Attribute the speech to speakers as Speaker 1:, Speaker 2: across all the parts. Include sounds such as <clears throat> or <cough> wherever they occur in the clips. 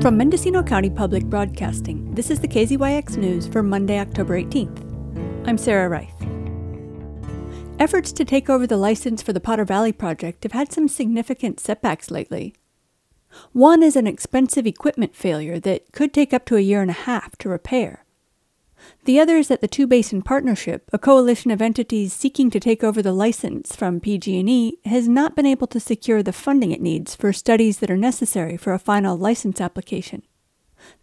Speaker 1: From Mendocino County Public Broadcasting, this is the KZYX News for Monday, October 18th. I'm Sarah Reith. Efforts to take over the license for the Potter Valley project have had some significant setbacks lately. One is an expensive equipment failure that could take up to a year and a half to repair. The other is that the Two Basin Partnership, a coalition of entities seeking to take over the license from PG&E, has not been able to secure the funding it needs for studies that are necessary for a final license application.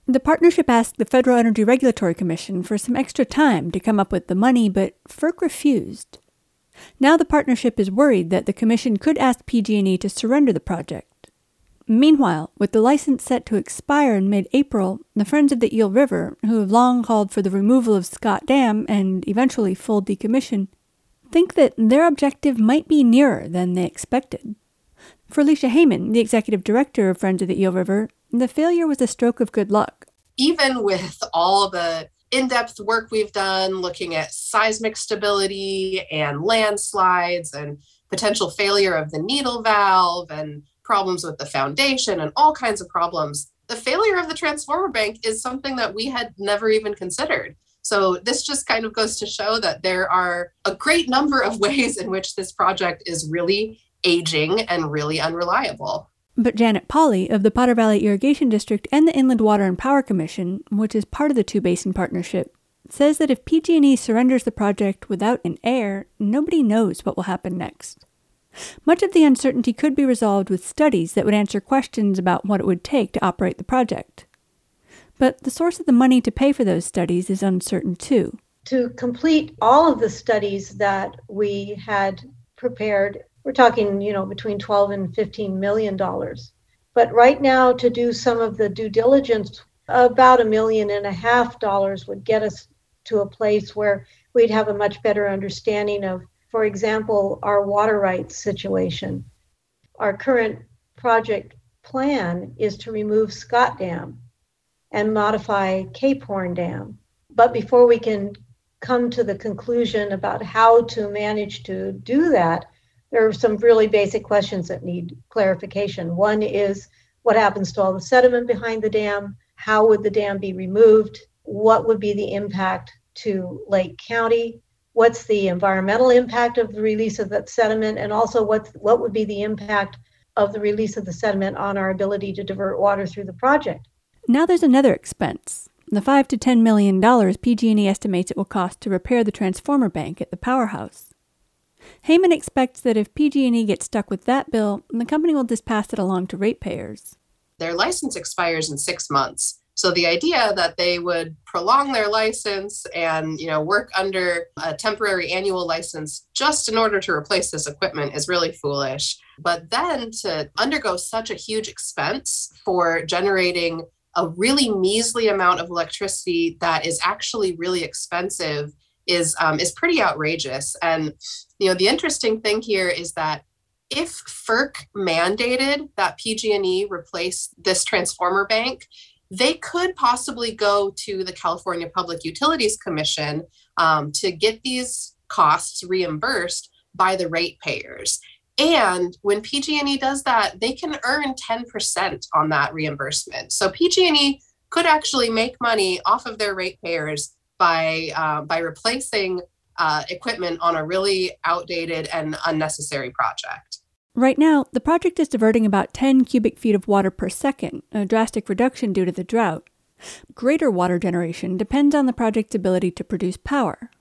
Speaker 1: The partnership asked the Federal Energy Regulatory Commission for some extra time to come up with the money, but FERC refused. Now the partnership is worried that the commission could ask PG&E to surrender the project Meanwhile, with the license set to expire in mid April, the Friends of the Eel River, who have long called for the removal of Scott Dam and eventually full decommission, think that their objective might be nearer than they expected. For Alicia Hamann, the executive director of Friends of the Eel River, the failure was a stroke of good luck.
Speaker 2: Even with all the in depth work we've done looking at seismic stability and landslides and potential failure of the needle valve and problems with the foundation and all kinds of problems. The failure of the transformer bank is something that we had never even considered. So this just kind of goes to show that there are a great number of <laughs> ways in which this project is really aging and really unreliable.
Speaker 1: But Janet Pauli of the Potter Valley Irrigation District and the Inland Water and Power Commission, which is part of the Two Basin Partnership, says that if PG&E surrenders the project without an heir, nobody knows what will happen next. Much of the uncertainty could be resolved with studies that would answer questions about what it would take to operate the project. But the source of the money to pay for those studies is uncertain too.
Speaker 3: To complete all of the studies that we had prepared, we're talking, you know, between 12 and 15 million dollars. But right now, to do some of the due diligence, about a million and a half dollars would get us to a place where we'd have a much better understanding of for example, our water rights situation. Our current project plan is to remove Scott Dam and modify Cape Horn Dam. But before we can come to the conclusion about how to manage to do that, there are some really basic questions that need clarification. One is what happens to all the sediment behind the dam? How would the dam be removed? What would be the impact to Lake County? What's the environmental impact of the release of that sediment, and also what, what would be the impact of the release of the sediment on our ability to divert water through the project.
Speaker 1: Now there's another expense. The 5 to 10 million dollars PG&E estimates it will cost to repair the transformer bank at the powerhouse. Hamann expects that if PG&E gets stuck with that bill, the company will just pass it along to ratepayers.
Speaker 2: Their license expires in 6 months. So the idea that they would prolong their license and you know work under a temporary annual license just in order to replace this equipment is really foolish. But then to undergo such a huge expense for generating a really measly amount of electricity that is actually really expensive is um, is pretty outrageous. And you know the interesting thing here is that if FERC mandated that PG&E replace this transformer bank, they could possibly go to the California Public Utilities Commission um, to get these costs reimbursed by the ratepayers. And when PG&E does that, they can earn 10% on that reimbursement. So PG&E could actually make money off of their ratepayers by uh, by replacing uh, equipment on a really outdated and unnecessary project.
Speaker 1: Right now, the project is diverting about 10 cubic feet of water per second, a drastic reduction due to the drought. Greater water generation depends on the project's ability to produce power.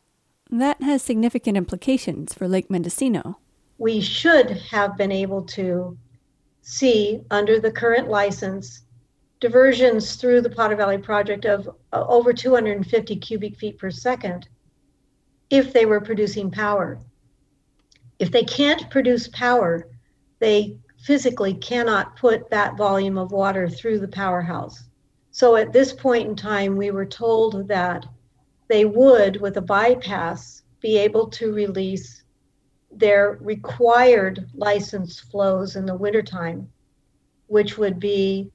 Speaker 1: That has significant implications for Lake Mendocino.
Speaker 3: We should have been able to see, under the current license, diversions through the Potter Valley project of uh, over 250 cubic feet per second if they were producing power. If they can't produce power, they physically cannot put that volume of water through the powerhouse. So at this point in time, we were told that they would, with a bypass, be able to release their required license flows in the wintertime, which would be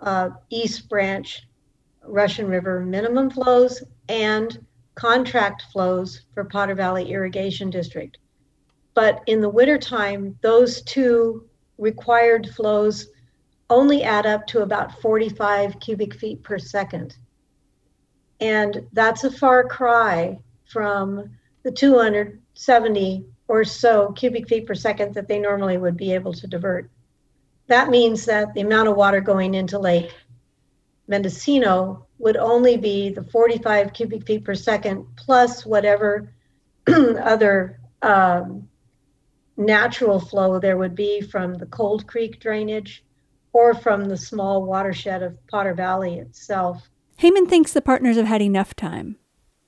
Speaker 3: uh, East Branch Russian River minimum flows and contract flows for Potter Valley Irrigation District. But in the wintertime, those two required flows only add up to about 45 cubic feet per second. And that's a far cry from the 270 or so cubic feet per second that they normally would be able to divert. That means that the amount of water going into Lake Mendocino would only be the 45 cubic feet per second plus whatever <clears throat> other um, natural flow there would be from the Cold Creek drainage or from the small watershed of Potter Valley itself.
Speaker 1: Hamann thinks the partners have had enough time.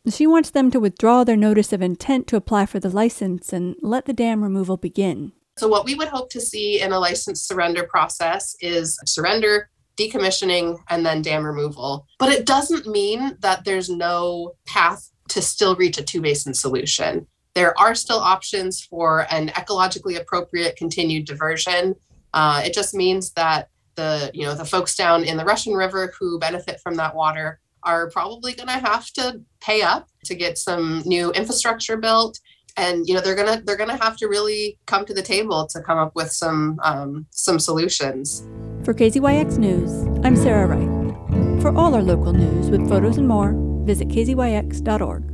Speaker 1: She wants them to withdraw their notice of intent to apply for the license and let the dam removal begin.
Speaker 2: So, what we would hope to see in a license surrender process is surrender, decommissioning, and then dam removal. But it doesn't mean that there's no path to still reach a two basin solution. There are still options for an ecologically appropriate continued diversion. Uh, it just means that the you know the folks down in the Russian River who benefit from that water are probably going to have to pay up to get some new infrastructure built. And you know they're gonna they're gonna have to really come to the table to come up with some um, some solutions.
Speaker 1: For kzyx news i'm sarah reith. For all our local news with photos and more visit kzyx.org